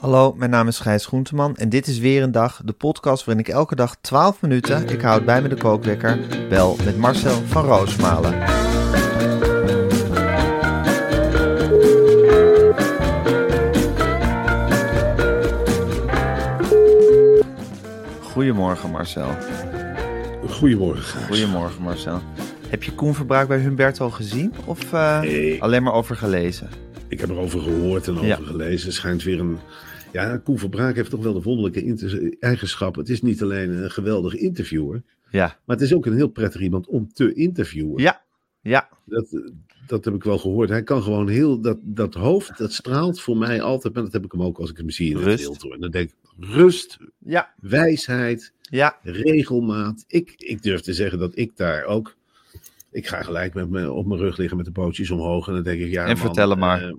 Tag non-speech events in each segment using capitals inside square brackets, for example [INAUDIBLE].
Hallo, mijn naam is Gijs Groenteman en dit is weer een dag, de podcast waarin ik elke dag 12 minuten, ik houd bij me de kookwekker, bel met Marcel van Roosmalen. Goedemorgen Marcel. Goedemorgen, Gijs. Goedemorgen Marcel. Heb je Koen Verbraak bij Humberto gezien of uh, Nee. alleen maar over gelezen? Ik heb erover gehoord en over Ja. gelezen. Het schijnt weer een... Ja, Koen Verbraak heeft toch wel de wonderlijke eigenschap. Het is niet alleen een geweldige interviewer, Ja, maar het is ook een heel prettig iemand om te interviewen. ja, ja, Dat, dat heb ik wel gehoord. Hij kan gewoon heel... Dat, dat hoofd, dat straalt voor mij altijd. Maar dat heb ik hem ook als ik hem zie in het. Hoor. En dan denk ik, rust, ja, wijsheid, ja, regelmaat. Ik, ik durf te zeggen dat ik daar ook. Ik ga gelijk met me op mijn rug liggen met de pootjes omhoog. En dan denk ik, ja. En man, vertel hem maar.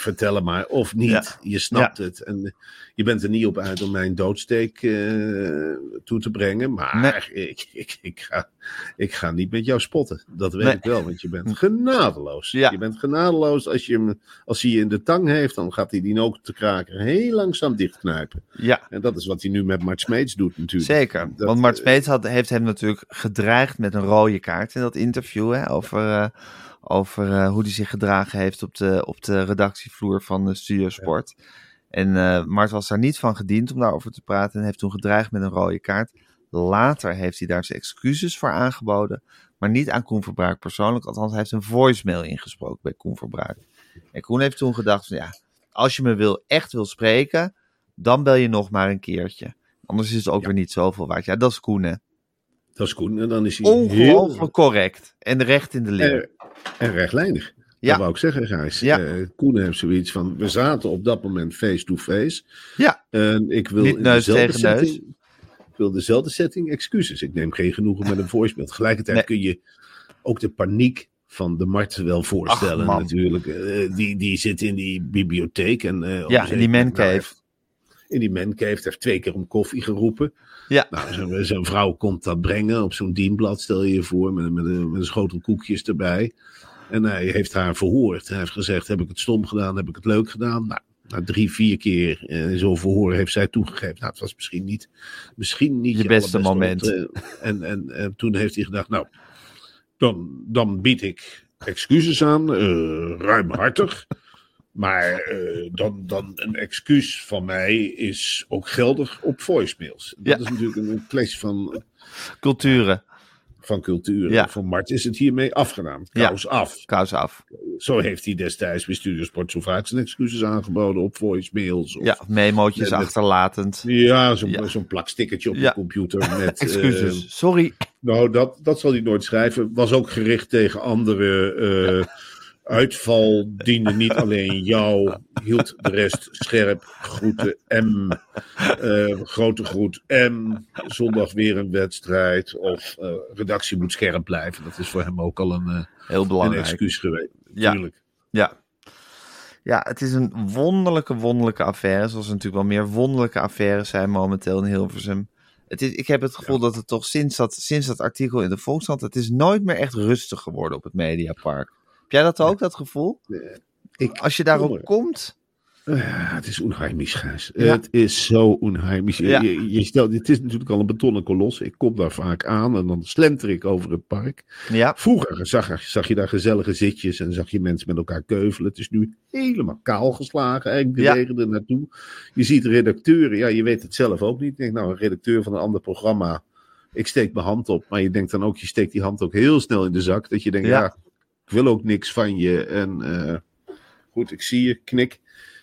Vertel hem maar. Of niet. Ja. Je snapt het. En eh, je bent er niet op uit om mijn doodsteek eh, toe te brengen. Maar [LAUGHS] ik, ik, ik, ga, ik ga niet met jou spotten. Dat weet Nee. ik wel. Want je bent genadeloos. Ja. Je bent genadeloos. Als, je hem, als hij je in de tang heeft, dan gaat hij die ook te kraken heel langzaam dichtknijpen. ja. En dat is wat hij nu met Mart Smeets doet natuurlijk. Zeker, Dat, want Mart eh, Smeets had, heeft hem natuurlijk gedreigd met een rode kaart in dat interview hè, over, over eh, hoe hij zich gedragen heeft op de, op de redactievloer van de Studio Sport. En eh, Mart was daar niet van gediend om daarover te praten en heeft toen gedreigd met een rode kaart. Later heeft hij daar zijn excuses voor aangeboden, maar niet aan Koen Verbraak persoonlijk. Althans, hij heeft een voicemail ingesproken bij Koen Verbraak. En Koen heeft toen gedacht van ja, als je me wil, echt wil spreken, dan bel je nog maar een keertje. Anders is het ook Ja. weer niet zoveel waard. Ja, dat is Koen, hè? Dat is Koen. En dan is hij Ongelooflijk heel correct. En recht in de leer. En, rechtlijnig. Ja. Dat wou ik zeggen, Gijs. Ja. Eh, Koen heeft zoiets van, we zaten op dat moment face-to-face. Ja. En ik wil Niet neus dezelfde tegen neus. setting, Ik wil dezelfde setting excuses. Ik neem geen genoegen met een voicemail. Tegelijkertijd Nee. kun je ook de paniek van de Mart wel voorstellen Ach, natuurlijk. Eh, die, die zit in die bibliotheek. En, eh, Ja, in die mancave. In die mancave. Hij heeft twee keer om koffie geroepen. Ja. Nou, zo'n zo'n vrouw komt dat brengen op zo'n dienblad, stel je je voor, met, met, een, met een schotel koekjes erbij. En hij heeft haar verhoord. Hij heeft gezegd, heb ik het stom gedaan, heb ik het leuk gedaan? Nou, na drie, vier keer eh, zo'n verhoor heeft zij toegegeven. Nou, het was misschien niet, misschien niet Je beste moment. En, en, en toen heeft hij gedacht, nou, dan, dan bied ik excuses aan, eh, ruimhartig. Maar eh, dan, dan een excuus van mij is ook geldig op voicemails. Dat Ja. is natuurlijk een, een van, Culturen. van cultuur. Ja. Voor Mart is het hiermee afgedaan. Ja. Kous af. Kous af. Zo heeft hij destijds bij Studiosport zo vaak zijn excuses aangeboden op voicemails. Of, Ja, memootjes Met- achterlatend. Ja, zo'n Ja. zo'n plak stickertje op je computer. [LAUGHS] Met, Excuses. eh, Sorry. nou, dat, dat zal hij nooit schrijven. Was ook gericht tegen andere. eh, uitval diende niet alleen jou, hield de rest scherp. Groeten M. eh, grote groet M. Zondag weer een wedstrijd. Of eh, redactie moet scherp blijven. Dat is voor hem ook al een, eh, Heel een belangrijk. excuus geweest. Ja. Tuurlijk. Ja. Ja, het is een wonderlijke, wonderlijke affaire. Zoals er natuurlijk wel meer wonderlijke affaires zijn momenteel in Hilversum. Het is, ik heb het gevoel dat het toch sinds dat, sinds dat artikel in de Volkskrant... het is nooit meer echt rustig geworden op het Mediapark. Heb jij dat ook, dat gevoel? Ik, Als je daarop komt... Ja, het is onheimisch, Gijs. Ja. Het is zo onheimisch. Je- Ja. Je, je stelt, het is natuurlijk al een betonnen kolos. Ik kom daar vaak aan en dan slenter ik over het park. Ja, Vroeger zag, zag je daar gezellige zitjes en zag je mensen met elkaar keuvelen. Het is nu helemaal kaal geslagen. Eigenlijk de Ja. regen er naartoe. Je ziet redacteuren, ja, je weet het zelf ook niet. Ik denk, nou, een redacteur van een ander programma. Ik steek mijn hand op, maar je denkt dan ook, je steekt die hand ook heel snel in de zak. Dat je denkt, Ja. ja, ik wil ook niks van je. En eh, goed, ik zie je, knik.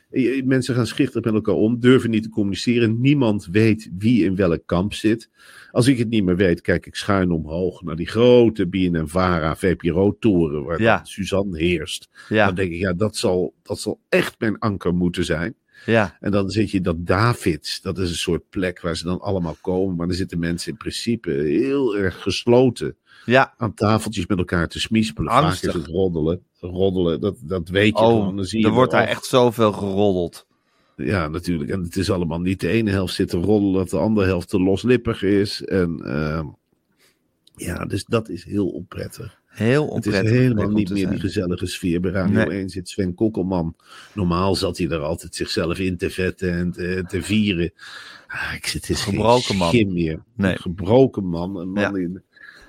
Je- Mensen gaan schichtig met elkaar om, durven niet te communiceren. Niemand weet wie in welk kamp zit. Als ik het niet meer weet, kijk ik schuin omhoog naar die grote BNNVARA VPRO-toren waar Ja. Suzanne heerst. Ja, Dan denk ik, ja, dat zal, dat zal echt mijn anker moeten zijn. Ja, En dan zit je dat Davids, dat is een soort plek waar ze dan allemaal komen. Maar dan zitten mensen in principe heel erg gesloten ja. aan tafeltjes met elkaar te smispelen. Angstig. Vaak is het roddelen. Roddelen, dat, dat weet je Oh, gewoon. Dan zie je er wordt daar echt zoveel geroddeld. Ja, natuurlijk. En het is allemaal niet de ene helft zit te roddelen, dat de andere helft te loslippig is. En ehm, ja, dus dat is heel onprettig. Heel Het onprettig. is helemaal niet meer zijn. die gezellige sfeer. Bij Radio Nee. 1 zit Sven Kokkelman. Normaal zat hij er altijd zichzelf in te vetten en te, te vieren. Ah, ik zit is Gebroken man. meer. Nee. Een gebroken man. Een man Ja. die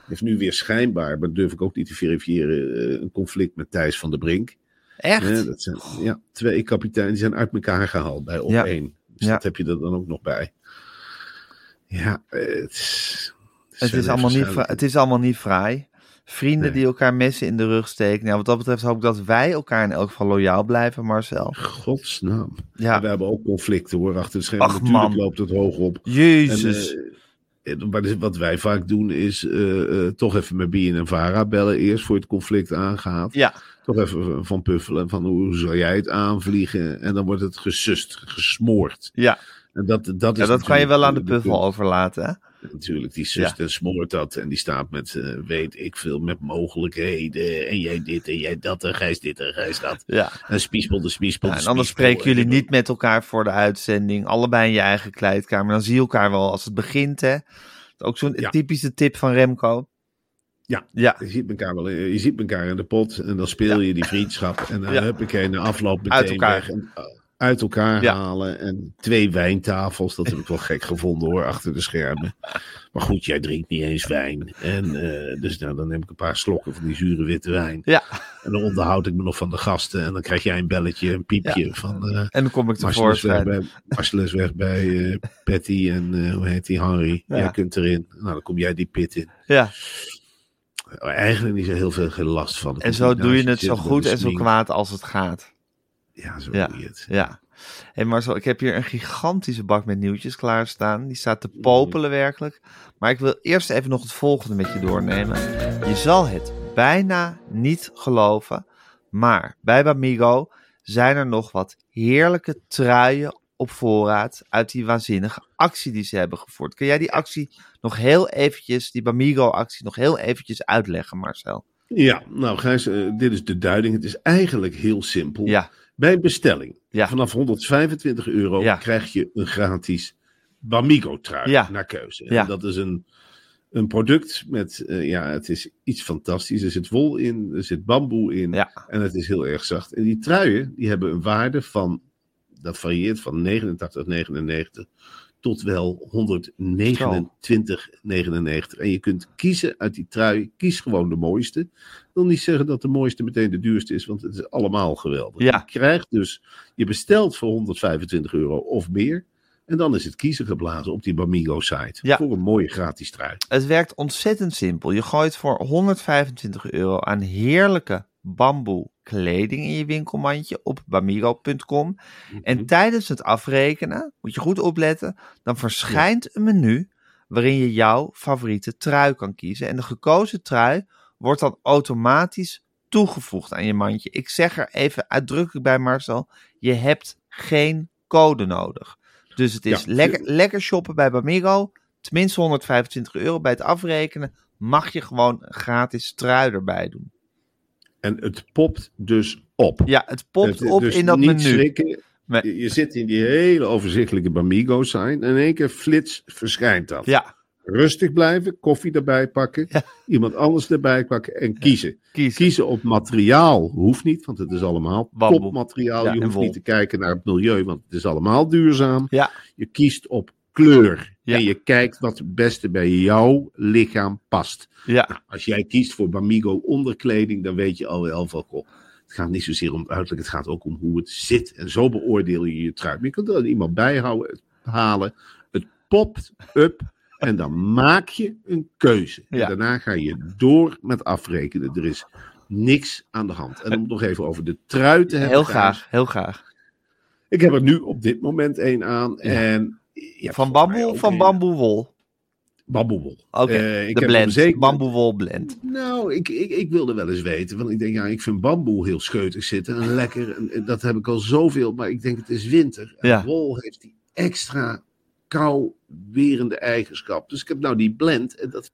heeft nu weer schijnbaar, maar durf ik ook niet te verifiëren, eh, een conflict met Thijs van der Brink. Echt? Hè, dat zijn, ja, twee kapiteinen die zijn uit elkaar gehaald bij op Ja. één. Dus Ja. dat heb je er dan ook nog bij. Ja, eh, het is, Het is, allemaal niet, het is allemaal niet fraai. Vrienden Nee. die elkaar messen in de rug steken. Ja, wat dat betreft hoop ik dat wij elkaar in elk geval loyaal blijven, Marcel. Godsnaam. Ja, We hebben ook conflicten hoor, achter de schermen. Ach, Natuurlijk man. loopt het hoog op. jezus. En, maar dus wat wij vaak doen is eh, eh, toch even met Bien en Vara bellen eerst voor het conflict aangaat. ja, Toch even van puffelen van hoe zou jij het aanvliegen. En dan wordt het gesust, gesmoord. ja. En dat, dat, is ja, dat kan je wel aan de puffel overlaten, hè? Natuurlijk, die sust en smoort dat. En die staat met, eh, weet ik veel, met mogelijkheden. En jij dit en jij dat en gijs dit en gijs dat. Ja. En spiespel de spiespel Ja, en anders spiespel. spreken jullie niet met elkaar voor de uitzending. Allebei in je eigen kleedkamer. Dan zie je elkaar wel als het begint, hè? Ook zo'n Ja. typische tip van Remco. Ja. Ja, Je ziet, elkaar wel, je ziet elkaar in de pot en dan speel je die vriendschap. En dan Ja. heb ik een afloop meteen Uit elkaar. weg. En, uh, uit elkaar Ja. halen. En twee wijntafels, dat heb ik wel gek gevonden hoor, achter de schermen. Maar goed, jij drinkt niet eens wijn. En eh, dus nou, dan neem ik een paar slokken van die zure witte wijn. ja. En dan onderhoud ik me nog van de gasten. En dan krijg jij een belletje, een piepje van... eh En dan kom ik Marcel is weg tevoorschijn. bij, is weg bij eh, Patty en hoe heet die, Henry. Ja. Jij kunt erin. Nou, dan kom jij die pit in. Ja, Eigenlijk niet zo heel veel last van. en zo doe je het zo goed en zo kwaad als het gaat. Ja, zo Ja. het. Ja. Hey Marcel, ik heb hier een gigantische bak met nieuwtjes klaarstaan. Die staat te popelen werkelijk. Maar ik wil eerst even nog het volgende met je doornemen. Je zal het bijna niet geloven. Maar bij Bamigo zijn er nog wat heerlijke truien op voorraad uit die waanzinnige actie die ze hebben gevoerd. Kun jij die actie nog heel eventjes, die Bamigo actie nog heel eventjes uitleggen Marcel? Ja, nou Gijs, eh, dit is de duiding. Het is eigenlijk heel simpel. Ja, Bij bestelling Ja. vanaf 125 euro Ja. krijg je een gratis Bamigo trui Ja. naar keuze. En dat is een, een product met, eh, ja, het is iets fantastisch. Er zit wol in, er zit bamboe in en het is heel erg zacht. En die truien, die hebben een waarde van, dat varieert van 89,99 tot wel 129,99. En je kunt kiezen uit die trui, kies gewoon de mooiste. Ik wil niet zeggen dat de mooiste meteen de duurste is, want het is allemaal geweldig. Ja. Je krijgt dus, je bestelt voor 125 euro of meer. En dan is het kiezen geblazen op die Bamigo site. Ja. Voor een mooie gratis trui. Het werkt ontzettend simpel. Je gooit voor 125 euro aan heerlijke bamboe kleding in je winkelmandje op bamigo.com. En Mhm. tijdens het afrekenen, moet je goed opletten, dan verschijnt een menu waarin je jouw favoriete trui kan kiezen. En de gekozen trui wordt dan automatisch toegevoegd aan je mandje. Ik zeg er even uitdrukkelijk bij Marcel, je hebt geen code nodig. Dus het is Ja, lekker, lekker shoppen bij Bamigo. Tenminste 125 euro bij het afrekenen. Mag je gewoon een gratis trui erbij doen. En het popt dus op. Ja, het popt Het- op dus in dat niet menu. schrikken. Nee. Je, zit in die hele overzichtelijke Bamigo sign. En in één keer flits verschijnt dat. Ja, Rustig blijven, koffie erbij pakken. Ja. Iemand anders erbij pakken en kiezen. kies. Kiezen op materiaal hoeft niet, want het is allemaal Bamboe. topmateriaal. Ja, je hoeft niet te kijken naar het milieu, want het is allemaal duurzaam. Ja, Je kiest op kleur. Ja. En je kijkt wat het beste bij jouw lichaam past. ja, Als jij kiest voor Bamigo onderkleding, dan weet je al wel van, goh, het gaat niet zozeer om het uiterlijk, het gaat ook om hoe het zit. En zo beoordeel je je trui. Maar je kunt er iemand bijhouden, het halen, het popt up en dan maak je een keuze. Ja. En daarna ga je door met afrekenen. Er is niks aan de hand. En om het nog even over de trui te hebben. Heel graag, heel graag. Ik heb er nu op dit moment één aan. Ja. En hebt Van bamboe van bamboewol? Bamboewol. Oké, Eh, de blend, zeker- bamboewol blend. Nou, ik, ik, ik wilde wel eens weten. Want ik denk, ja, ik vind bamboe heel scheutig zitten en lekker. En, en dat heb ik al zoveel. Maar ik denk, het is winter. En Ja. wol heeft die extra kouwerende eigenschap. Dus ik heb nou die blend. En dat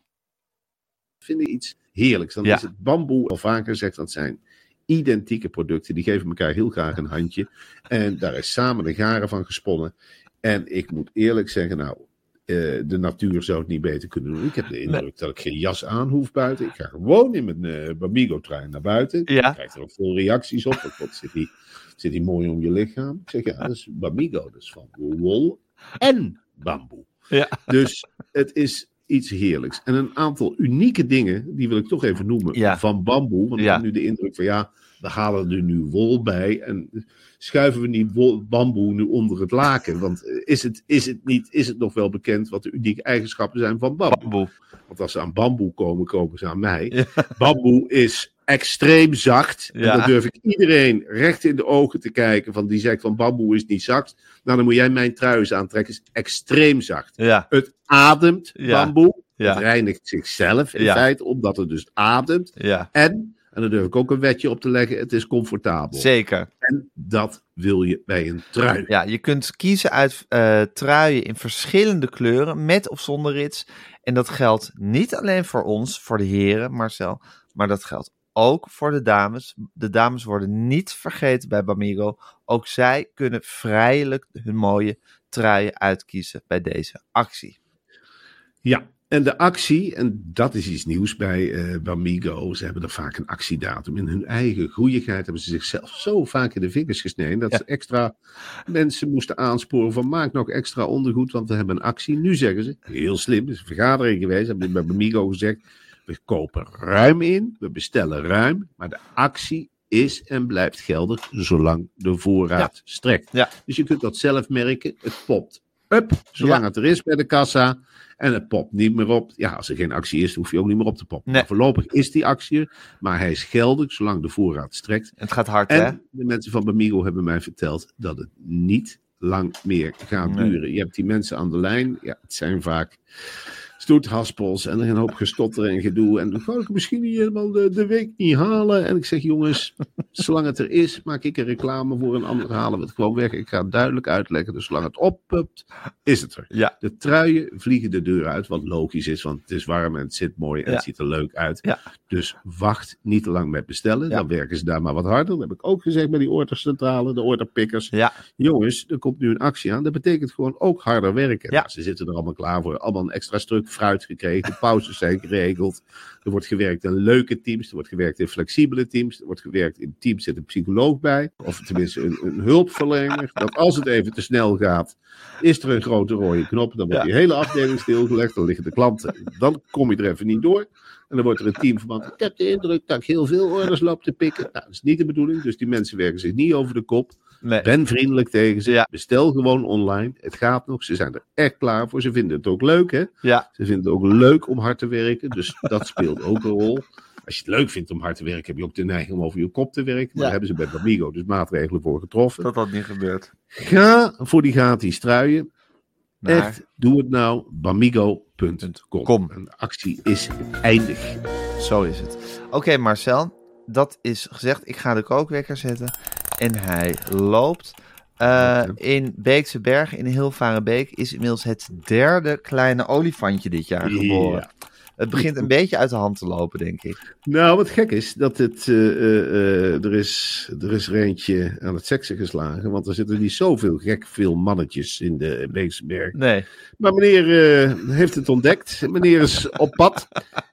vind ik iets heerlijks. Dan Ja. is het bamboe, al vaker gezegd, dat zijn identieke producten. Die geven elkaar heel graag een handje. En daar is samen de garen van gesponnen. En ik moet eerlijk zeggen, nou, eh, de natuur zou het niet beter kunnen doen. Ik heb de indruk dat ik geen jas aan hoef buiten. Ik ga gewoon in mijn eh Bamigo-trui naar buiten. Ja. Ik krijg er ook veel reacties op. Wat zit die, zit die mooi om je lichaam? Ik zeg, ja, dat is Bamigo. Dat is van wol en bamboe. Ja. Dus het is iets heerlijks. En een aantal unieke dingen, die wil ik toch even noemen, Ja. van bamboe. Want ik Ja. heb nu de indruk van, ja, we halen er nu wol bij. En schuiven we niet wol, bamboe nu onder het laken? Want eh, is het, is, het niet, is het nog wel bekend wat de unieke eigenschappen zijn van bamboe? Bamboe. Want als ze aan bamboe komen, komen ze aan mij. Ja. [LAUGHS] Bamboe is extreem zacht. En dan durf ik iedereen recht in de ogen te kijken. Van die zegt van bamboe is niet zacht. Nou, dan moet jij mijn trui eens aantrekken. is extreem zacht. Ja, Het ademt, bamboe. Ja. Het reinigt zichzelf in feite, omdat het dus ademt. ja, En, en daar durf ik ook een wetje op te leggen, het is comfortabel. zeker. En dat wil je bij een trui. Ja, je kunt kiezen uit eh, truien in verschillende kleuren, met of zonder rits. En dat geldt niet alleen voor ons, voor de heren, Marcel, maar dat geldt ook voor de dames. De dames worden niet vergeten bij Bamigo. Ook zij kunnen vrijelijk hun mooie truien uitkiezen bij deze actie. Ja, en de actie, en dat is iets nieuws bij eh Bamigo. Ze hebben er vaak een actiedatum. In hun eigen goeieheid hebben ze zichzelf zo vaak in de vingers gesneden. Dat Ja. ze extra mensen moesten aansporen van maak nog extra ondergoed, want we hebben een actie. Nu zeggen ze, heel slim, is een vergadering geweest, hebben bij Bamigo gezegd. We kopen ruim in, we bestellen ruim, maar de actie is en blijft geldig zolang de voorraad strekt. Ja. Dus je kunt dat zelf merken. Het popt up, zolang Ja. het er is bij de kassa. En het popt niet meer op. Ja, als er geen actie is, hoef je ook niet meer op te poppen. Nee. Voorlopig is die actie er, maar hij is geldig zolang de voorraad strekt. Het gaat hard, hè? De mensen van Bamigo hebben mij verteld dat het niet lang meer gaat Nee. duren. Je hebt die mensen aan de lijn. Ja, het zijn vaak stoethaspels en er een hoop gestotter en gedoe. En dan kan ik misschien niet helemaal de, de week niet halen. En ik zeg, jongens, zolang het er is, maak ik een reclame voor een ander. Halen we het gewoon weg. Ik ga het duidelijk uitleggen. Dus zolang het oppupt, is het er. Ja, De truien vliegen de deur uit, wat logisch is, want het is warm en het zit mooi en Ja. het ziet er leuk uit. Ja. Dus wacht niet te lang met bestellen. Ja. Dan werken ze daar maar wat harder. Dat heb ik ook gezegd bij die ordercentrale, de orderpickers. ja, Jongens, er komt nu een actie aan. Dat betekent gewoon ook harder werken. Ja. Nou, ze zitten er allemaal klaar voor. Allemaal een extra stuk fruit gekregen. De pauzes zijn geregeld. Er wordt gewerkt in leuke teams. Er wordt gewerkt in flexibele teams. Er wordt gewerkt in teams zit een psycholoog bij. Of tenminste een, een hulpverlener. Dat als het even te snel gaat, is er een grote rode knop. Dan wordt die hele afdeling stilgelegd. Dan liggen de klanten. Dan kom je er even niet door. En dan wordt er een teamverband. Ik heb de indruk dat ik heel veel orders loop te pikken. Nou, dat is niet de bedoeling. Dus die mensen werken zich niet over de kop. Nee. Ben vriendelijk tegen ze. Ja. Bestel gewoon online. Het gaat nog. Ze zijn er echt klaar voor. Ze vinden het ook leuk, hè? Ja, Ze vinden het ook leuk om hard te werken. Dus dat speelt ook een rol. Als je het leuk vindt om hard te werken, heb je ook de neiging om over je kop te werken. Maar Ja. daar hebben ze bij Bamigo dus maatregelen voor getroffen. dat had niet gebeurd. Ga voor die gratis truien. Maar, Echt, doe het nou. Bamigo.com. Kom. En de actie is eindig. Zo is het. Oké, Marcel, dat is gezegd. Ik ga de kookwekker zetten. En hij loopt. Eh, in Beekse Bergen, in Hilvarenbeek, is inmiddels het derde kleine olifantje dit jaar geboren. Ja. Het begint een beetje uit de hand te lopen, denk ik. Nou, wat gek is, dat het, eh, eh, eh, er, is, er is er eentje aan het seksen geslagen, want er zitten niet zoveel gek veel mannetjes in de Beekse Berg. Nee. Maar meneer heeft het ontdekt. Meneer is op pad.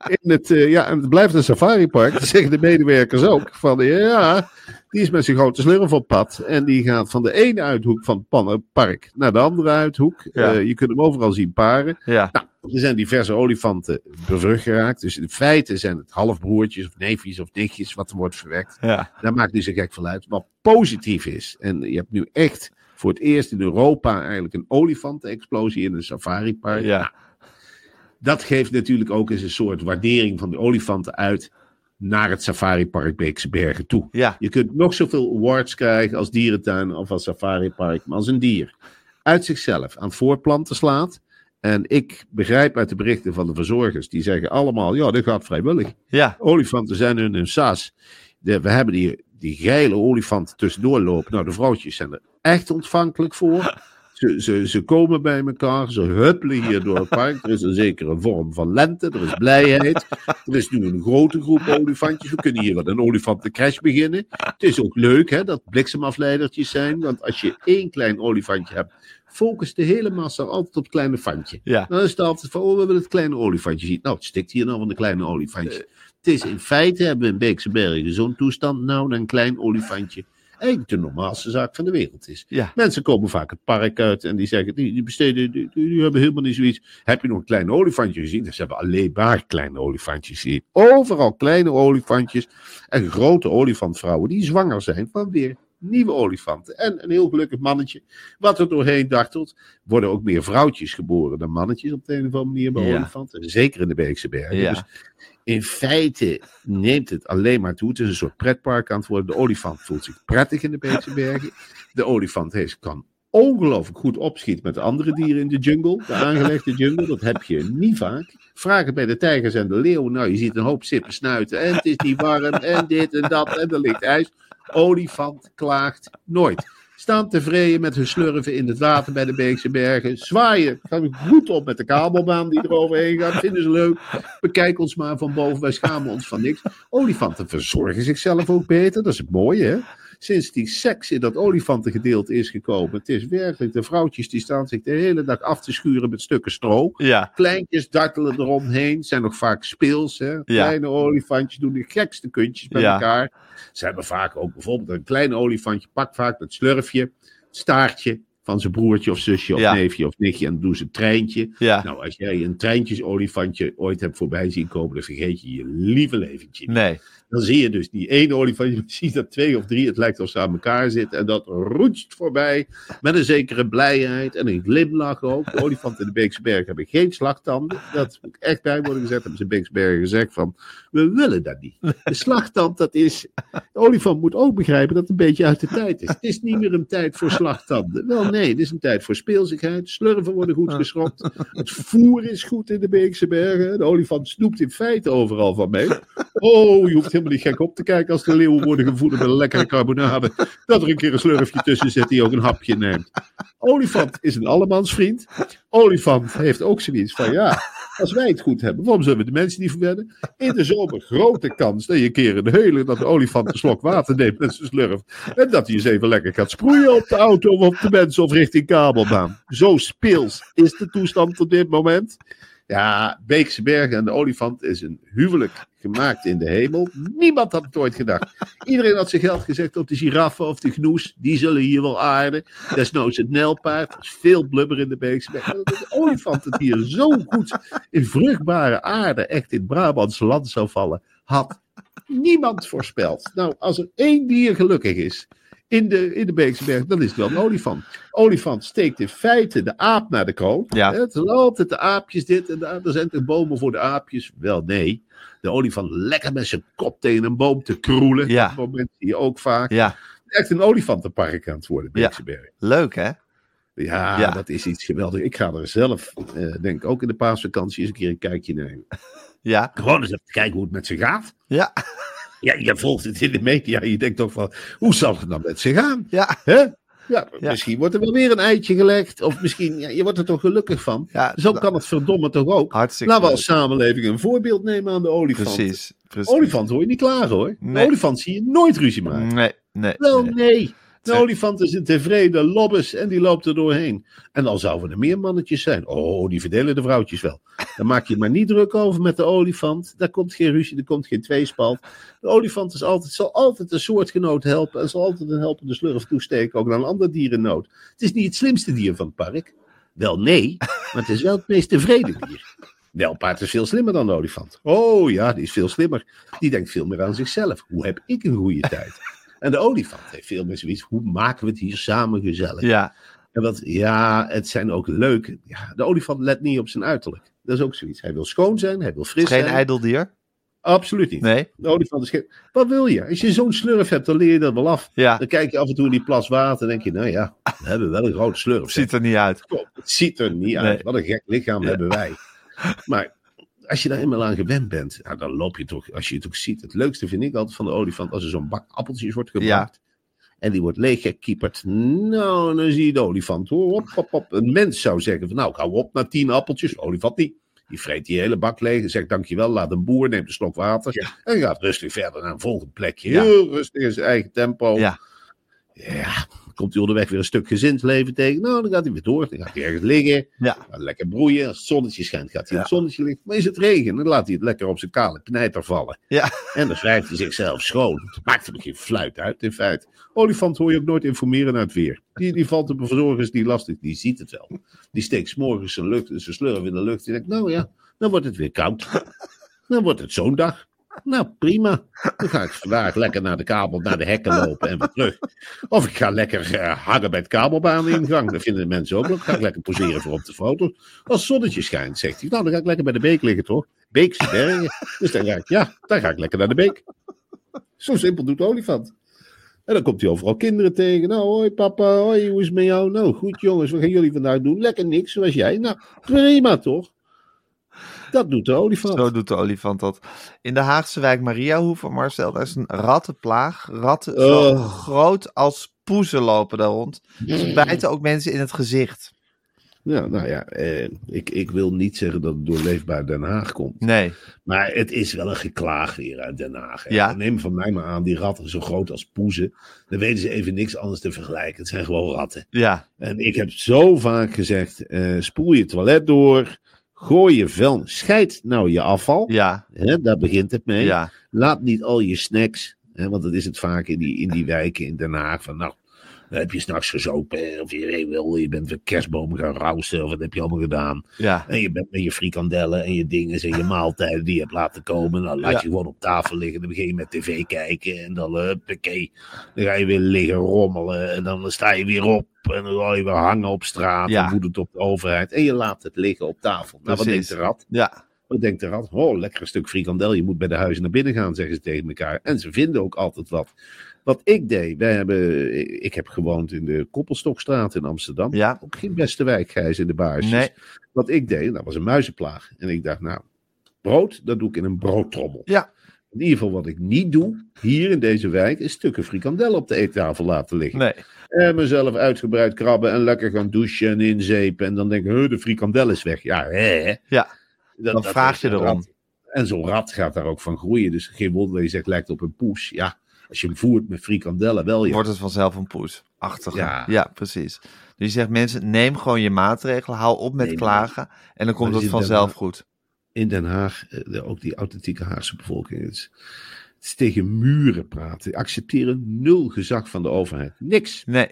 In het, ja, en het blijft een safaripark. Dat zeggen de medewerkers ook. Van ja, die is met zijn grote slurf op pad. En die gaat van de ene uithoek van het pannenpark naar de andere uithoek. Ja. Je kunt hem overal zien paren. Ja. Nou, er zijn diverse olifanten bevrucht geraakt. Dus in feite zijn het halfbroertjes of neefjes of nichtjes wat er wordt verwekt. Ja. Daar maakt niet zo gek van uit. Wat positief is. En je hebt nu echt voor het eerst in Europa eigenlijk een olifantenexplosie in een safaripark. Ja. Nou, dat geeft natuurlijk ook eens een soort waardering van de olifanten uit. naar het safaripark Beekse Bergen toe. Ja, Je kunt nog zoveel awards krijgen als dierentuin of als safaripark, maar als een dier uit zichzelf aan voorplanten slaat. En ik begrijp uit de berichten van de verzorgers, die zeggen allemaal, ja, dat gaat vrijwillig. ja, Olifanten zijn in hun saas. De- we hebben die, die geile olifanten tussendoor lopen. Nou, de vrouwtjes zijn er echt ontvankelijk voor. [LAUGHS] Ze, ze, ze komen bij elkaar, ze huppelen hier door het park. Er is een zekere vorm van lente, er is blijheid. Er is nu een grote groep olifantjes. We kunnen hier wat een olifantencrash beginnen. Het is ook leuk hè, dat bliksemafleidertjes zijn. Want als je één klein olifantje hebt, focust de hele massa altijd op het kleine fantje. ja. Dan is het altijd van, oh, we willen het kleine olifantje zien. Nou, het stikt hier nou van de kleine olifantje. het is in feite, hebben we in Beekse Bergen zo'n toestand nou, dat een klein olifantje eigenlijk de normaalste zaak van de wereld is. Ja. Mensen komen vaak het park uit en die zeggen, die, die besteden, die, die- die hebben helemaal niet zoiets. Heb je nog een klein olifantje gezien? Dus ze hebben alleen maar kleine olifantjes gezien. Overal kleine olifantjes en grote olifantvrouwen die zwanger zijn van weer nieuwe olifanten. En een heel gelukkig mannetje wat er doorheen dartelt. Worden ook meer vrouwtjes geboren dan mannetjes op de een of andere manier bij Ja. olifanten. Zeker in de Beekse Bergen. Ja. Dus in feite neemt het alleen maar toe. Het is een soort pretpark aan het worden. De olifant voelt zich prettig in de Beekse Bergen. De olifant heeft, kan ongelooflijk goed opschieten met de andere dieren in de jungle. De aangelegde jungle, dat heb je niet vaak. Vraag het bij de tijgers en de leeuwen. Nou, je ziet een hoop sippen snuiten. En het is niet warm. En dit en dat. En er ligt ijs. Olifant klaagt nooit. Staan tevreden met hun slurven in het water bij de Beekse Bergen. Zwaaien. Gaan goed op met de kabelbaan die er overheen gaat. Vinden ze leuk. Bekijk ons maar van boven. Wij schamen ons van niks. Olifanten verzorgen zichzelf ook beter. Dat is het mooie, hè? Sinds die seks in dat olifantengedeelte is gekomen. Het is werkelijk, de vrouwtjes die staan zich de hele dag af te schuren met stukken stro. Ja, Kleintjes dartelen eromheen, zijn nog vaak speels. Hè? Kleine olifantjes doen de gekste kuntjes bij Ja. elkaar. Ze hebben vaak ook bijvoorbeeld een klein olifantje, pakt vaak het slurfje, het staartje van zijn broertje of zusje of Ja. neefje of nichtje en doen ze een treintje. ja. Nou, als jij een treintjesolifantje ooit hebt voorbij zien komen, dan vergeet je je lieve leventje. Nee. Dan zie je dus die ene olifant, je ziet dat twee of drie, het lijkt alsof ze aan elkaar zitten. En dat roetst voorbij met een zekere blijheid en een glimlach ook. De olifanten in de Beekse Bergen hebben geen slagtanden. Dat moet echt bij worden gezet. Hebben ze in Beekse Bergen gezegd van, we willen dat niet. De slagtand, dat is... De olifant moet ook begrijpen dat het een beetje uit de tijd is. Het is niet meer een tijd voor slagtanden. Wel nee, het is een tijd voor speelsigheid. Slurven worden goed geschropt. Het voer is goed in de Beekse Bergen. De olifant snoept in feite overal van mee. Oh, je hoeft helemaal niet gek op te kijken als de leeuwen worden gevoed met een lekkere carbonade. Dat er een keer een slurfje tussen zit die ook een hapje neemt. Olifant is een allemansvriend. Olifant heeft ook zoiets van ja, als wij het goed hebben, waarom zullen we de mensen niet verwennen? In de zomer grote kans dat je een keer een hele, dat de olifant een slok water neemt met zijn slurf. En dat hij eens even lekker gaat sproeien op de auto of op de mensen of richting kabelbaan. Zo speels is de toestand op dit moment. Ja, Beekse Bergen en de olifant is een huwelijk gemaakt in de hemel. Niemand had het ooit gedacht. Iedereen had zijn geld gezegd op de giraffen of de gnoes. Die zullen hier wel aarden. Desnoods het nijlpaard. Er is veel blubber in de Beekse Bergen. De olifant het hier zo goed in vruchtbare aarde echt in het Brabantse land zou vallen. Had niemand voorspeld. Nou, als er één dier gelukkig is in de, in de Beekse dan is het wel een olifant. Olifant steekt in feite de aap naar de kroon. Ja. Het is altijd de aapjes dit en daar. Er zijn toch bomen voor de aapjes? Wel, nee. De olifant lekker met zijn kop tegen een boom te kroelen. Ja. Dat moment zie je ook vaak. Ja, Echt een olifantenpark aan het worden, Ja. Beekse Bergen. leuk hè? Ja, Ja. dat is iets geweldigs. Ik ga er zelf, eh, denk ik, ook in de paasvakantie eens een keer een kijkje nemen. [LAUGHS] Ja, Gewoon eens even kijken hoe het met ze gaat. ja, Ja, je volgt het in de media. Je denkt toch van, hoe zal het nou met ze gaan? ja. Hè? Ja, Ja. misschien wordt er wel weer een eitje gelegd. Of misschien, ja, je wordt er toch gelukkig van. ja Zo kan het verdomme toch ook. Hartstikke Laten we leuk. als samenleving een voorbeeld nemen aan de olifant. Precies, precies. Olifant hoor je niet klagen hoor. Nee. Olifant zie je nooit ruzie maken. Nee, nee. Wel nee. nee. De olifant is een tevreden lobbes en die loopt er doorheen. En dan zouden er meer mannetjes zijn. Oh, die verdelen de vrouwtjes wel. Daar maak je maar niet druk over met de olifant. Daar komt geen ruzie, er komt geen tweespalt. De olifant is altijd, zal altijd een soortgenoot helpen en zal altijd een helpende slurf toesteken, ook aan een ander dier in nood. Het is niet het slimste dier van het park. Wel nee, maar het is wel het meest tevreden dier. Welpaard is veel slimmer dan de olifant. Oh ja, die is veel slimmer. Die denkt veel meer aan zichzelf. Hoe heb ik een goede tijd? En de olifant heeft veel meer zoiets. Hoe maken we het hier samen gezellig? Ja, En wat, ja, het zijn ook leuk. Ja, de olifant let niet op zijn uiterlijk. Dat is ook zoiets. Hij wil schoon zijn, hij wil fris geen zijn. ijdeldier. absoluut niet. Nee? De olifant is geen... Wat wil je? Als je zo'n slurf hebt, dan leer je dat wel af. Ja. Dan kijk je af en toe in die plas water en denk je, nou ja, we hebben wel een grote slurf. [LAUGHS] Ziet er niet uit. Kom, het ziet er niet uit. Nee. Wat een gek lichaam hebben wij. [LAUGHS] Maar als je daar eenmaal aan gewend bent, ja, dan loop je toch, als je het ook ziet. Het leukste vind ik altijd van de olifant, als er zo'n bak appeltjes wordt gebracht. En die wordt leeggekieperd. Nou, dan zie je de olifant. Hoor, hop, hop, hop. Een mens zou zeggen van, nou, ik hou op na tien appeltjes. Olifant niet. Die vreet die hele bak leeg en zegt dankjewel, laat een boer, neemt een slok water. En gaat rustig verder naar een volgend plekje. Ja. Heel rustig in zijn eigen tempo. Ja. Ja, komt hij onderweg weer een stuk gezinsleven tegen. Nou, dan gaat hij weer door. Dan gaat hij ergens liggen. Ja. Lekker broeien. Als het zonnetje schijnt, gaat hij Ja. het zonnetje liggen. Maar is het regen, dan laat hij het lekker op zijn kale knijter vallen. Ja. En dan wrijft hij zichzelf schoon. Het maakt hem geen fluit uit, in feite. Olifant hoor je ook nooit informeren uit weer. Die, die valt op verzorgers die lastig, die ziet het wel. Die steekt 's morgens zijn, lucht, zijn slurf in de lucht. Die denkt, nou ja, dan wordt het weer koud. Dan wordt het zo'n dag. Nou, prima. Dan ga ik vandaag lekker naar de kabel, naar de hekken lopen en weer terug. Of ik ga lekker eh, hangen bij het kabelbaaningang. Dat vinden de mensen ook leuk. Ga ik lekker poseren voor op de foto. Als zonnetje schijnt, zegt hij. Nou, dan ga ik lekker bij de beek liggen, toch? Beekse bergen. Dus dan ga ik, ja, dan ga ik lekker naar de beek. Zo simpel doet de olifant. En dan komt hij overal kinderen tegen. Nou, hoi papa, hoi, hoe is het met jou? Nou, goed jongens, wat gaan jullie vandaag doen? Lekker niks, zoals jij. Nou, prima toch? Dat doet de olifant. Zo doet de olifant dat. In de Haagse wijk Mariahoeven, Marcel, daar is een rattenplaag. Ratten zo Oh. groot als poezen lopen daar rond. Ze bijten ook mensen in het gezicht. Ja, nou ja, eh, ik, ik wil niet zeggen dat het door Leefbaar Den Haag komt. Nee, Maar het is wel een geklaag weer uit Den Haag. hè. Ja. Neem van mij maar aan, die ratten zo groot als poezen. Dan weten ze even niks anders te vergelijken. Het zijn gewoon ratten. ja, En ik heb zo vaak gezegd, eh, spoel je toilet door. Gooi je vuil, scheid nou je afval. ja, Hè, daar begint het mee. ja. Laat niet al je snacks, hè, want dat is het vaak in die, in die wijken in Den Haag. Van nou, heb je s'nachts gezopen. Of je, wel, je bent een kerstboom gaan rousen. Of wat heb je allemaal gedaan. ja. En je bent met je frikandellen en je dingen en je [LAUGHS] maaltijden die je hebt laten komen. Dan laat Ja. je gewoon op tafel liggen. Dan begin je met tv kijken. En dan, huppakee, dan ga je weer liggen rommelen. En dan sta je weer op. En dan ga je weer hangen op straat. Ja. En woedend op de overheid. En je laat het liggen op tafel. Nou, wat denkt de rat? Ja, Wat denkt de rat? Oh, lekker stuk frikandel. Je moet bij de huizen naar binnen gaan, zeggen ze tegen elkaar. En ze vinden ook altijd wat. Wat ik deed, wij hebben, ik heb gewoond in de Koppelstokstraat in Amsterdam. Ja. Ook geen beste wijk, Gijs, in de baarsjes. nee, Wat ik deed, dat was een muizenplaag. En ik dacht, nou, brood, dat doe ik in een broodtrommel. Ja. In ieder geval wat ik niet doe, hier in deze wijk, is stukken frikandel op de eettafel laten liggen. nee. En mezelf uitgebreid krabben en lekker gaan douchen en inzeepen. En dan denk ik, "Huh, de frikandel is weg. Ja, hè? Ja, Dat- dan dat vraag je erom. rat. En zo'n rat gaat daar ook van groeien. Dus geen wonder dat je zegt, lijkt op een poes. Ja, als je hem voert met frikandellen, wel ja. wordt het vanzelf een poes. Ja. Ja. precies. Dus je zegt mensen, neem gewoon je maatregelen, hou op met Neem klagen en dan komt het je vanzelf goed. in Den Haag, eh, ook die authentieke Haagse bevolking, het is, het is tegen muren praten. Accepteren nul gezag van de overheid. Niks. Nee.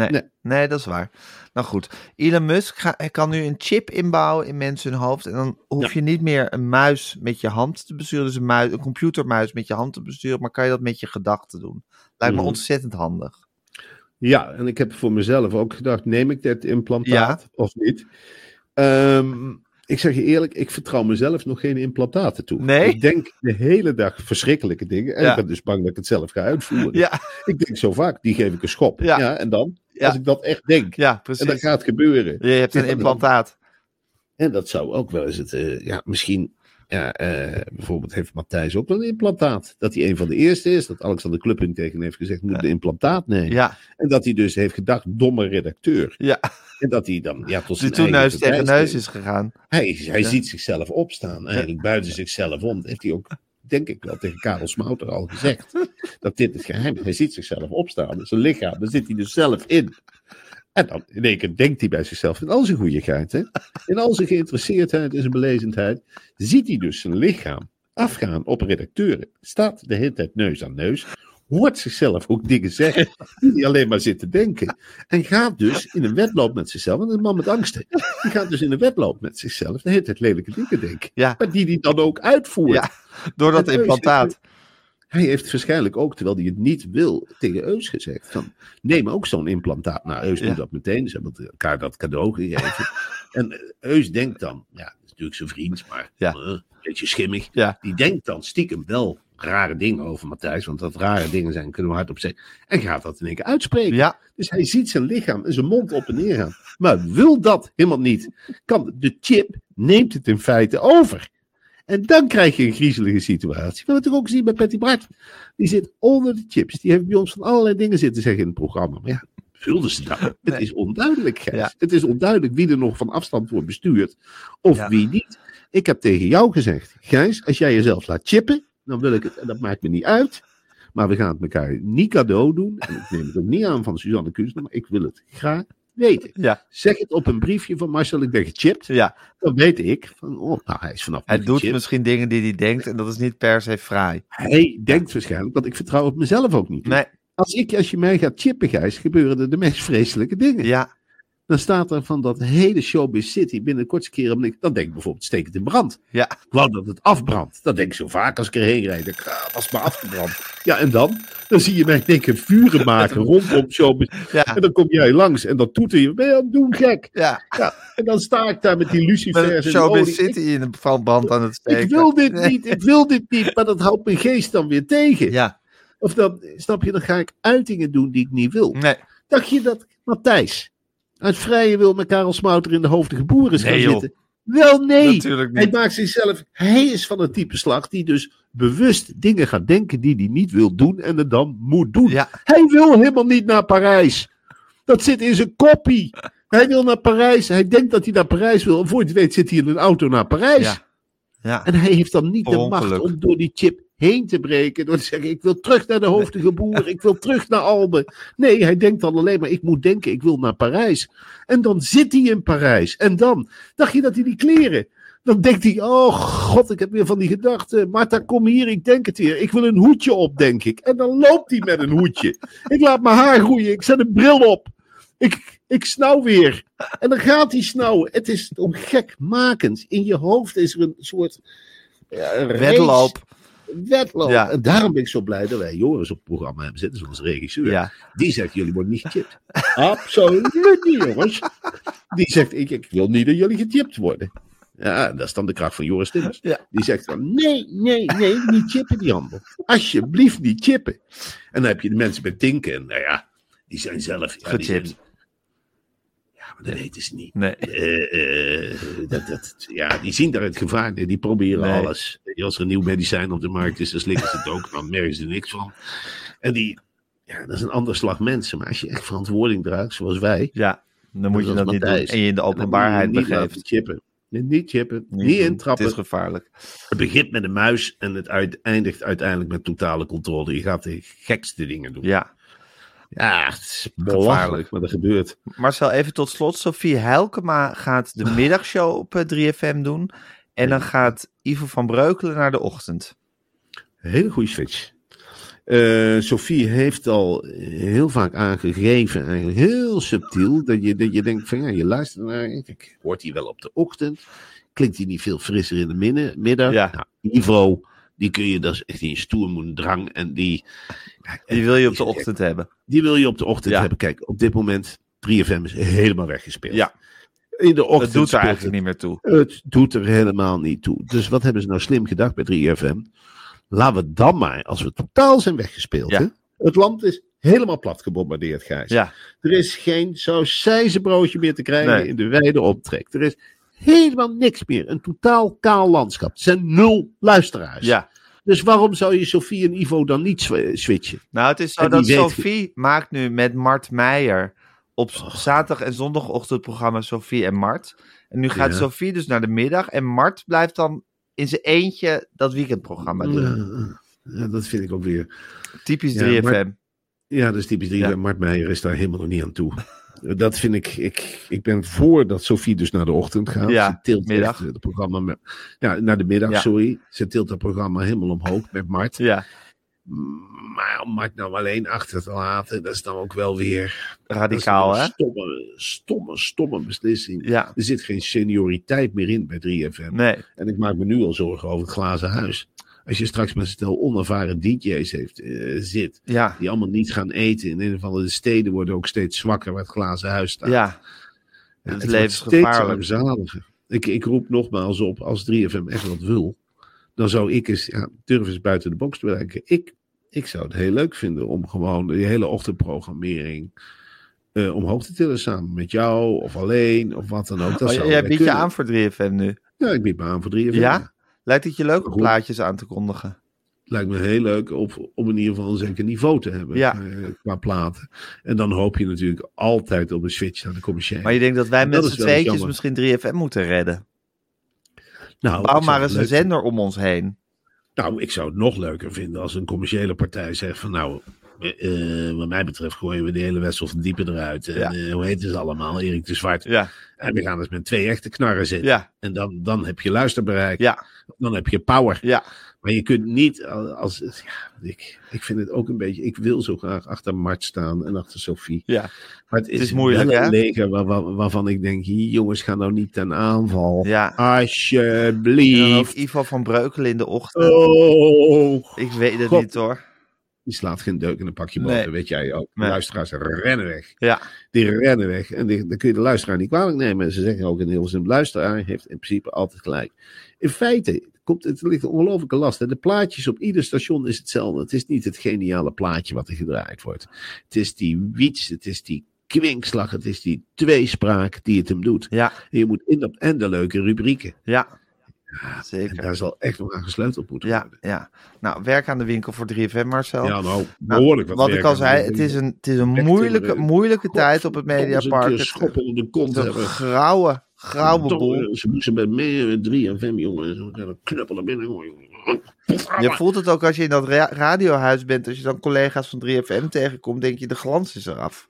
Nee. nee. Nee. dat is waar. Nou goed, Elon Musk ga- kan nu een chip inbouwen in mensen hun hoofd. En dan hoef Ja. je niet meer een muis met je hand te besturen. Dus een, muis, een computermuis met je hand te besturen. Maar kan je dat met je gedachten doen. Lijkt me Mhm. ontzettend handig. Ja, en ik heb voor mezelf ook gedacht, neem ik dit implantaat of niet? Ehm, ik zeg je eerlijk, ik vertrouw mezelf nog geen implantaten toe. Nee? Ik denk de hele dag verschrikkelijke dingen. En Ja. ik ben dus bang dat ik het zelf ga uitvoeren. Ja, Ik denk zo vaak, die geef ik een schop. Ja. Ja, en dan? Ja. Als ik dat echt denk. ja En dat precies. gaat gebeuren. Je hebt een [LAUGHS] implantaat. En dat zou ook wel eens het, eh, ja, misschien, ja, eh, bijvoorbeeld heeft Matthijs ook wel een implantaat. Dat hij een van de eerste is, dat Alexander Klupping tegen hem heeft gezegd, moet Ja. een implantaat nemen. Ja, En dat hij dus heeft gedacht, domme redacteur. ja. En dat hij dan, ja, tot zijn toen neus tegen neus is gegaan. Hij, hij ziet zichzelf opstaan, eigenlijk buiten zichzelf om. Heeft hij ook, denk ik wel, tegen Karel Smouter al gezegd. dat dit het geheim is. Hij ziet zichzelf opstaan. Zijn lichaam, daar zit hij dus zelf in. En dan in één keer denkt hij bij zichzelf, in al zijn goeieheid, hè, in al zijn geïnteresseerdheid en zijn belezendheid, ziet hij dus zijn lichaam afgaan op redacteuren. Staat de hele tijd neus aan neus. Hoort zichzelf ook dingen zeggen die alleen maar zit te denken. En gaat dus in een wedloop met zichzelf. Een man met angsten. Die gaat dus in een wedloop met zichzelf. De hele tijd lelijke dingen denken. Ja. Maar die hij dan ook uitvoert. Ja, door dat implantaat. Hij heeft waarschijnlijk ook, terwijl hij het niet wil, tegen Eus gezegd: van, neem ook zo'n implantaat. Nou, Eus Ja. doet dat meteen. Ze hebben elkaar dat cadeau gegeven. [LAUGHS] en Eus denkt dan: ja, dat is natuurlijk zijn vriend, maar Ja. eh, een beetje schimmig. Ja. Die denkt dan stiekem wel rare dingen over Matthijs, want dat rare dingen zijn, kunnen we hardop zeggen. En gaat dat in één keer uitspreken. Ja, Dus hij ziet zijn lichaam en zijn mond op en neer gaan. Maar wil dat helemaal niet. Kan, de chip neemt het in feite over. En dan krijg je een griezelige situatie. We hebben het toch ook gezien bij Patty Bart. Die zit onder de chips. Die heeft bij ons van allerlei dingen zitten zeggen in het programma. Maar ja, vulden ze dat? Het is onduidelijk, Gijs. Ja. Het is onduidelijk wie er nog van afstand wordt bestuurd. Of Ja. wie niet. Ik heb tegen jou gezegd, Gijs, als jij jezelf laat chippen, dan wil ik het, en dat maakt me niet uit. Maar we gaan het elkaar niet cadeau doen. En ik neem het ook niet aan van Suzanne Kunstner, maar ik wil het graag weten. ja, Zeg het op een briefje van Marcel, ik ben gechipt. ja. Dan weet ik van, oh, nou, hij is vanaf Hij doet gechipt. misschien dingen die hij denkt en dat is niet per se fraai. Hij denkt waarschijnlijk, want ik vertrouw op mezelf ook niet. Nee, Als, ik, als je mij gaat chippen, Gijs, gebeuren er de meest vreselijke dingen. ja, Dan staat er van dat hele showbiz city binnen de kortste. Dan denk ik bijvoorbeeld, steek het in brand. ja. Ik wou dat het afbrandt. Dat denk ik zo vaak als ik erheen rijd. Ah, was maar afgebrand. Ja, en dan? Dan zie je mij denk ik vuren maken [LAUGHS] rondom showbiz. Ja, En dan kom jij langs en dan toeter je. Ben je aan het doen, gek? ja. Ja, en dan sta ik daar met die Met lucifers een die Showbiz. City in een brand aan het steken. ik wil dit niet, ik wil dit niet. Maar dat houdt mijn geest dan weer tegen. Ja, Of dan, snap je, dan ga ik uitingen doen die ik niet wil. nee. Dacht je dat Matthijs uit vrije wil met Karel Smouter in de hoofdige boeren is gaan joh. zitten? Wel nee. Natuurlijk Hij maakt zichzelf, hij is van het type slag die dus bewust dingen gaat denken die hij niet wil doen en het dan moet doen. Ja, Hij wil helemaal niet naar Parijs. Dat zit in zijn koppie. Hij wil naar Parijs. Hij denkt dat hij naar Parijs wil. En voor je het weet zit hij in een auto naar Parijs. ja. Ja, En hij heeft dan niet de macht om door die chip heen te breken. Door te zeggen, ik wil terug naar de hoofdige boer. Ik wil terug naar Alben. Nee, hij denkt dan alleen maar, ik moet denken, ik wil naar Parijs. En dan zit hij in Parijs. En dan, dacht je dat hij die kleren... Dan denkt hij, oh god, ik heb weer van die gedachten. Marta, kom hier, ik denk het weer. Ik wil een hoedje op, denk ik. En dan loopt hij met een hoedje. Ik laat mijn haar groeien, ik zet een bril op. Ik, ik snauw weer. En dan gaat hij snauwen. Het is om gekmakend. In je hoofd is er een soort... Ja, wedloop. Wedloop. Ja. En daarom ben ik zo blij dat wij Joris op het programma hebben zitten, zoals regisseur. Ja, Die zegt, jullie worden niet gechipt. [LAUGHS] Absoluut niet, jongens. Die zegt, ik, ik wil niet dat jullie gechipt worden. Ja, dat is dan de kracht van Joris Timmers. Ja. Die zegt dan, nee, nee, nee, niet chippen die handel. Alsjeblieft niet chippen. En dan heb je de mensen bij Tinken. En nou ja, die zijn zelf... Ja, die zijn- Gechipt. ja, maar dat weten ze niet. nee. Eh, eh, dat, dat, ja, die zien daar het gevaar. in. Die proberen Nee. alles. Als er een nieuw medicijn op de markt is, dan slikken ze het ook. Dan merken ze er niks van. En die, ja, dat is een ander slag mensen. Maar als je echt verantwoording draagt, zoals wij. Ja, dan moet je Dat niet doen en je in de openbaarheid begeeft. chippen. Nee, niet chippen, niet, intrappen. Het is gevaarlijk. Het begint met een muis en het eindigt uiteindelijk met totale controle. Je gaat de gekste dingen doen. Ja. Ja, het is Gevaarlijk. belachelijk, maar dat gebeurt. Marcel, even tot slot. Sofie Helkema gaat de middagshow op eh, 3FM doen. En dan gaat Ivo van Breukelen naar de ochtend. Hele goede switch. Eh, Sophie heeft al heel vaak aangegeven, eigenlijk heel subtiel, dat je, dat je denkt van ja, je luistert naar, ik hoort hij wel op de ochtend, klinkt hij niet veel frisser in de midden, middag. Ja. Nou, Ivo, die kun je, dat is echt een stoermoedrang en die... Die wil je op de ochtend hebben. Die wil je op de ochtend Ja. hebben. Kijk, op dit moment, 3FM is helemaal weggespeeld. Ja. In de ochtend Het doet er eigenlijk niet meer toe. het doet er helemaal niet toe. Dus wat hebben ze nou slim gedacht bij 3FM? Laten we dan maar, als we totaal zijn weggespeeld. Ja. Hè? Het land is helemaal plat gebombardeerd, Gijs. Ja, Er is geen sausijzenbroodje meer te krijgen Nee. in de wijde optrek. Er is helemaal niks meer. Een totaal kaal landschap. Er zijn nul luisteraars. ja. Dus waarom zou je Sofie en Ivo dan niet sw- switchen? Nou, het is zo En dat weet- Sophie maakt nu met Mart Meijer op Oh. zaterdag en zondagochtend programma Sophie en Mart. En nu gaat Ja. Sophie dus naar de middag en Mart blijft dan in zijn eentje dat weekendprogramma doen. Ja, dat vind ik ook weer. Typisch Ja, 3FM. Mart- Ja, dat is typisch 3FM. Ja. Mart Meijer is daar helemaal nog niet aan toe. Dat vind ik, ik, ik ben voor dat Sophie dus naar de ochtend gaat. Ja, Ze tilt middag. het programma, met, ja, naar de middag, Ja. sorry. Ze tilt het programma helemaal omhoog met Mart. Ja, Maar om Mart nou alleen achter te laten, dat is dan ook wel weer... radicaal hè? stomme, stomme, stomme beslissing. Ja, Er zit geen senioriteit meer in bij 3FM. nee. En ik maak me nu al zorgen over het glazen huis. Als je straks met stel onervaren DJ's heeft, eh, zit, Ja, die allemaal niet gaan eten. In een of andere steden worden ook steeds zwakker waar het glazen huis staat. ja. Is het wordt levensgevaarlijk. Steeds. Ik, ik roep nogmaals op, als 3FM echt wat wil, dan zou ik eens, ja, durf eens buiten de box te bedenken. Ik, ik zou het heel leuk vinden om gewoon de hele ochtendprogrammering eh, omhoog te tillen samen met jou of alleen of wat dan ook. Dat Oh, zou jij biedt je aan voor 3FM nu. Ja, ik bied me aan voor 3FM. Ja? Lijkt het je leuk om plaatjes aan te kondigen? lijkt me heel leuk op, om in ieder geval een zeker niveau te hebben Ja. eh, qua platen. En dan hoop je natuurlijk altijd op een switch naar de commerciële. Maar je denkt dat wij met z'n tweetjes misschien 3FM moeten redden. nou, Bouw maar eens een zender om ons heen. Nou, ik zou het nog leuker vinden als een commerciële partij zegt van nou, eh, eh, wat mij betreft gooien we de hele Wessel van Diepen eruit. En, Ja. eh, hoe heet ze allemaal? Erik de Zwart. Ja, En we gaan eens met twee echte knarren zitten. ja, En dan, dan heb je luisterbereik. ja, Dan heb je power. ja. Maar je kunt niet als. Ja, ik, ik vind het ook een beetje. Ik wil zo graag achter Mart staan en achter Sophie. ja. Maar het is, is moeilijk, een hè? leger waar, waar- waarvan ik denk: hier, jongens, ga nou niet ten aanval. ja. Alsjeblieft. Ivo van Breukelen in de ochtend. Oh, Ik weet het God. niet hoor. Die slaat geen deuk in een pakje Nee. boter, weet jij ook. De Nee. luisteraars rennen weg. Ja, Die rennen weg. En die, dan kun je de luisteraar niet kwalijk nemen. En ze zeggen ook in heel zin: luisteraar heeft in principe altijd gelijk. In feite komt het ligt een ongelooflijke last. En de plaatjes op ieder station is hetzelfde. Het is niet het geniale plaatje wat er gedraaid wordt. Het is die wiets, het is die kwinkslag, het is die tweespraak die het hem doet. ja, En je moet in op en de leuke rubrieken. ja. En Zeker. daar zal echt nog aan gesleuteld moeten Ja, worden. ja. Nou, werk aan de winkel voor 3FM, Marcel. Ja, nou, Nou, behoorlijk wat wat werk ik al zei, het is een, het is een moeilijke, eh, moeilijke tijd op het Mediapark. Het- schoppen de kont Een hebben. grauwe, grauwe boel. Ze moesten bij mij 3 en 5 jongens. Ze gaan knuppelen binnen. jongen. Je voelt het ook als je in dat ra- radiohuis bent. Als je dan collega's van 3FM tegenkomt, denk je de glans is eraf.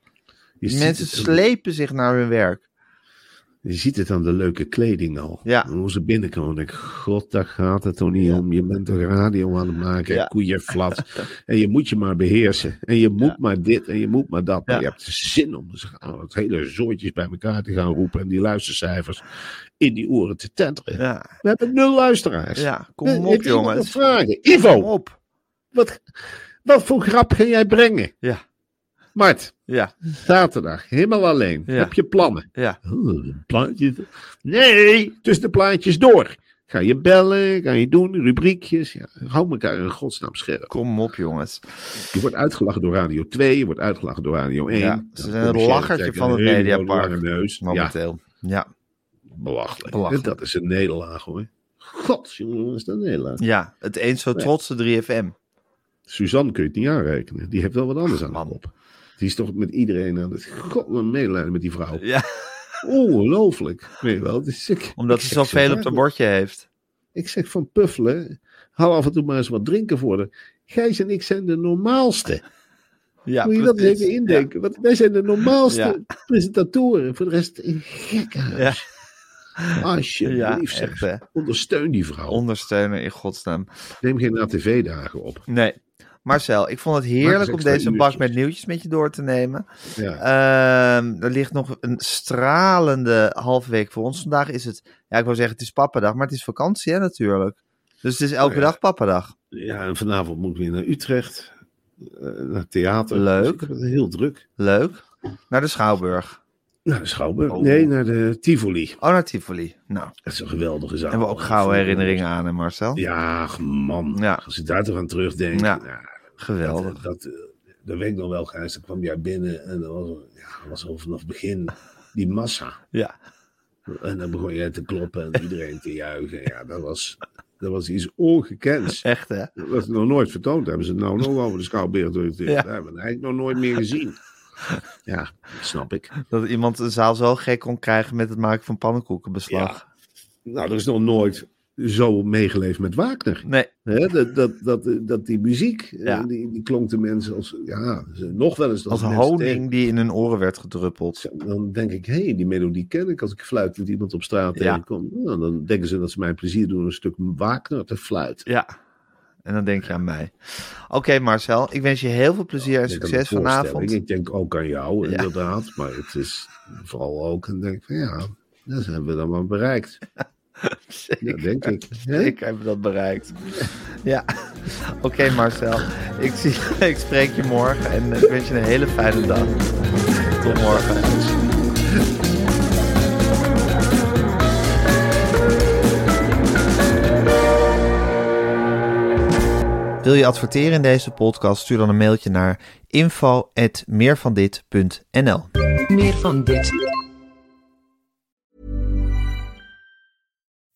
Je mensen het slepen zich naar hun werk. Je ziet het aan de leuke kleding al. Ja. En ze binnenkomen. denk ik, god, daar gaat het toch niet om. Je bent toch radio aan het maken. Ja. Koeienflat. [LAUGHS] en je moet je maar beheersen. En je moet Ja. maar dit en je moet maar dat. Maar je hebt zin om het hele zooitjes bij elkaar te gaan roepen. En die luistercijfers in die oren te tenteren. Ja, We hebben nul luisteraars. ja kom op nog jongens. vragen? Kom Ivo, op. wat, wat voor grap ga jij brengen? Ja, Mart, ja, zaterdag, helemaal alleen. Ja. Heb je plannen? ja. Oh, plaatjes. Nee, tussen de plaatjes door. Ga je bellen, ga je doen, rubriekjes. Ja, hou elkaar in godsnaam scherp. Kom op jongens. Je wordt uitgelachen door Radio 2, je wordt uitgelachen door Radio 1. Ja, ze zijn je lachertje van het een Mediapark. Neus. Ja, Momenteel. Ja, belachelijk. Belachelijk. Dat is een nederlaag hoor. God, jongen, wat is dat een nederlaag? ja. het eens zo trotse 3FM. Suzanne kun je het niet aanrekenen. Die heeft wel wat anders aan de Man. Die is toch met iedereen aan het... God, medelijden met die vrouw. Ja, Ongelooflijk. Weet je wel. Het is, ik, omdat ze zoveel zo op de bordje heeft. Ik zeg van puffelen, hou af en toe maar eens wat drinken voor haar. Gijs en ik zijn de normaalste. Ja, Moet je dat even indenken? Want wij zijn de normaalste Ja. presentatoren. Voor de rest een gekke Ja, Alsjeblieft, ja echt. Ondersteun die vrouw. Ondersteuner in godsnaam. Neem geen ATV-dagen op. Nee. Marcel, ik vond het heerlijk om deze bak met nieuwtjes met je door te nemen. Ja. Ehm, er ligt nog een stralende halve week voor ons. Vandaag is het, ja, ik wou zeggen het is pappadag, maar het is vakantie hè, natuurlijk. Dus het is elke Oh ja. dag pappadag. ja, en vanavond moet ik weer naar Utrecht. eh, naar het theater. Leuk. Dus het heel druk. Leuk. Naar de Schouwburg. Naar de Schouwburg. Oh. Nee, naar de Tivoli. Oh, naar Tivoli. Nou, Dat is een geweldige zaal. hebben we ook gouden herinneringen aan, hè Marcel? Ja, man. Ja. Als ik daar toch aan terugdenk. Ja. ja, Geweldig. Dat, dat, eh, dat weet ik nog wel, Gijs. Dan kwam jij binnen en dat was, ja, dat was al vanaf het begin die massa. [LAUGHS] Ja. En dan begon jij te kloppen en iedereen te juichen. Ja, dat was, dat was iets ongekends. Echt hè? Dat is nog nooit vertoond. Hebben ze het nou nog over de Schouwburg? Dat Ja. hebben we eigenlijk nog nooit meer gezien. Ja, dat snap ik. Dat iemand een zaal zo gek kon krijgen met het maken van pannenkoekenbeslag. Nou, er is nog nooit zo meegeleefd met Wagner. Nee, dat, dat, dat, dat die muziek, eh, Ja. die, die klonk de mensen als, ja, nog wel eens als tegen- honing die in hun oren werd gedruppeld. Dan denk ik, hé, hey, die melodie ken ik. Als ik fluitend iemand op straat Ja. tegenkom, nou, dan denken ze dat ze mij plezier doen een stuk Wagner te fluiten. Ja. En dan denk je aan mij. Oké Marcel, ik wens je heel veel plezier en succes vanavond. Ik denk ook aan jou, inderdaad. Maar het is vooral ook, en denk ik van ja, dat hebben we dan maar bereikt. [LAUGHS] Zeker, denk ik. Zeker hebben dat bereikt. Ja, oké Marcel. Ik, zie, [LAUGHS] ik spreek je morgen en ik wens je een hele fijne dag. Tot morgen. Wil je adverteren in deze podcast? Stuur dan een mailtje naar info@meervandit.nl. Meer van dit.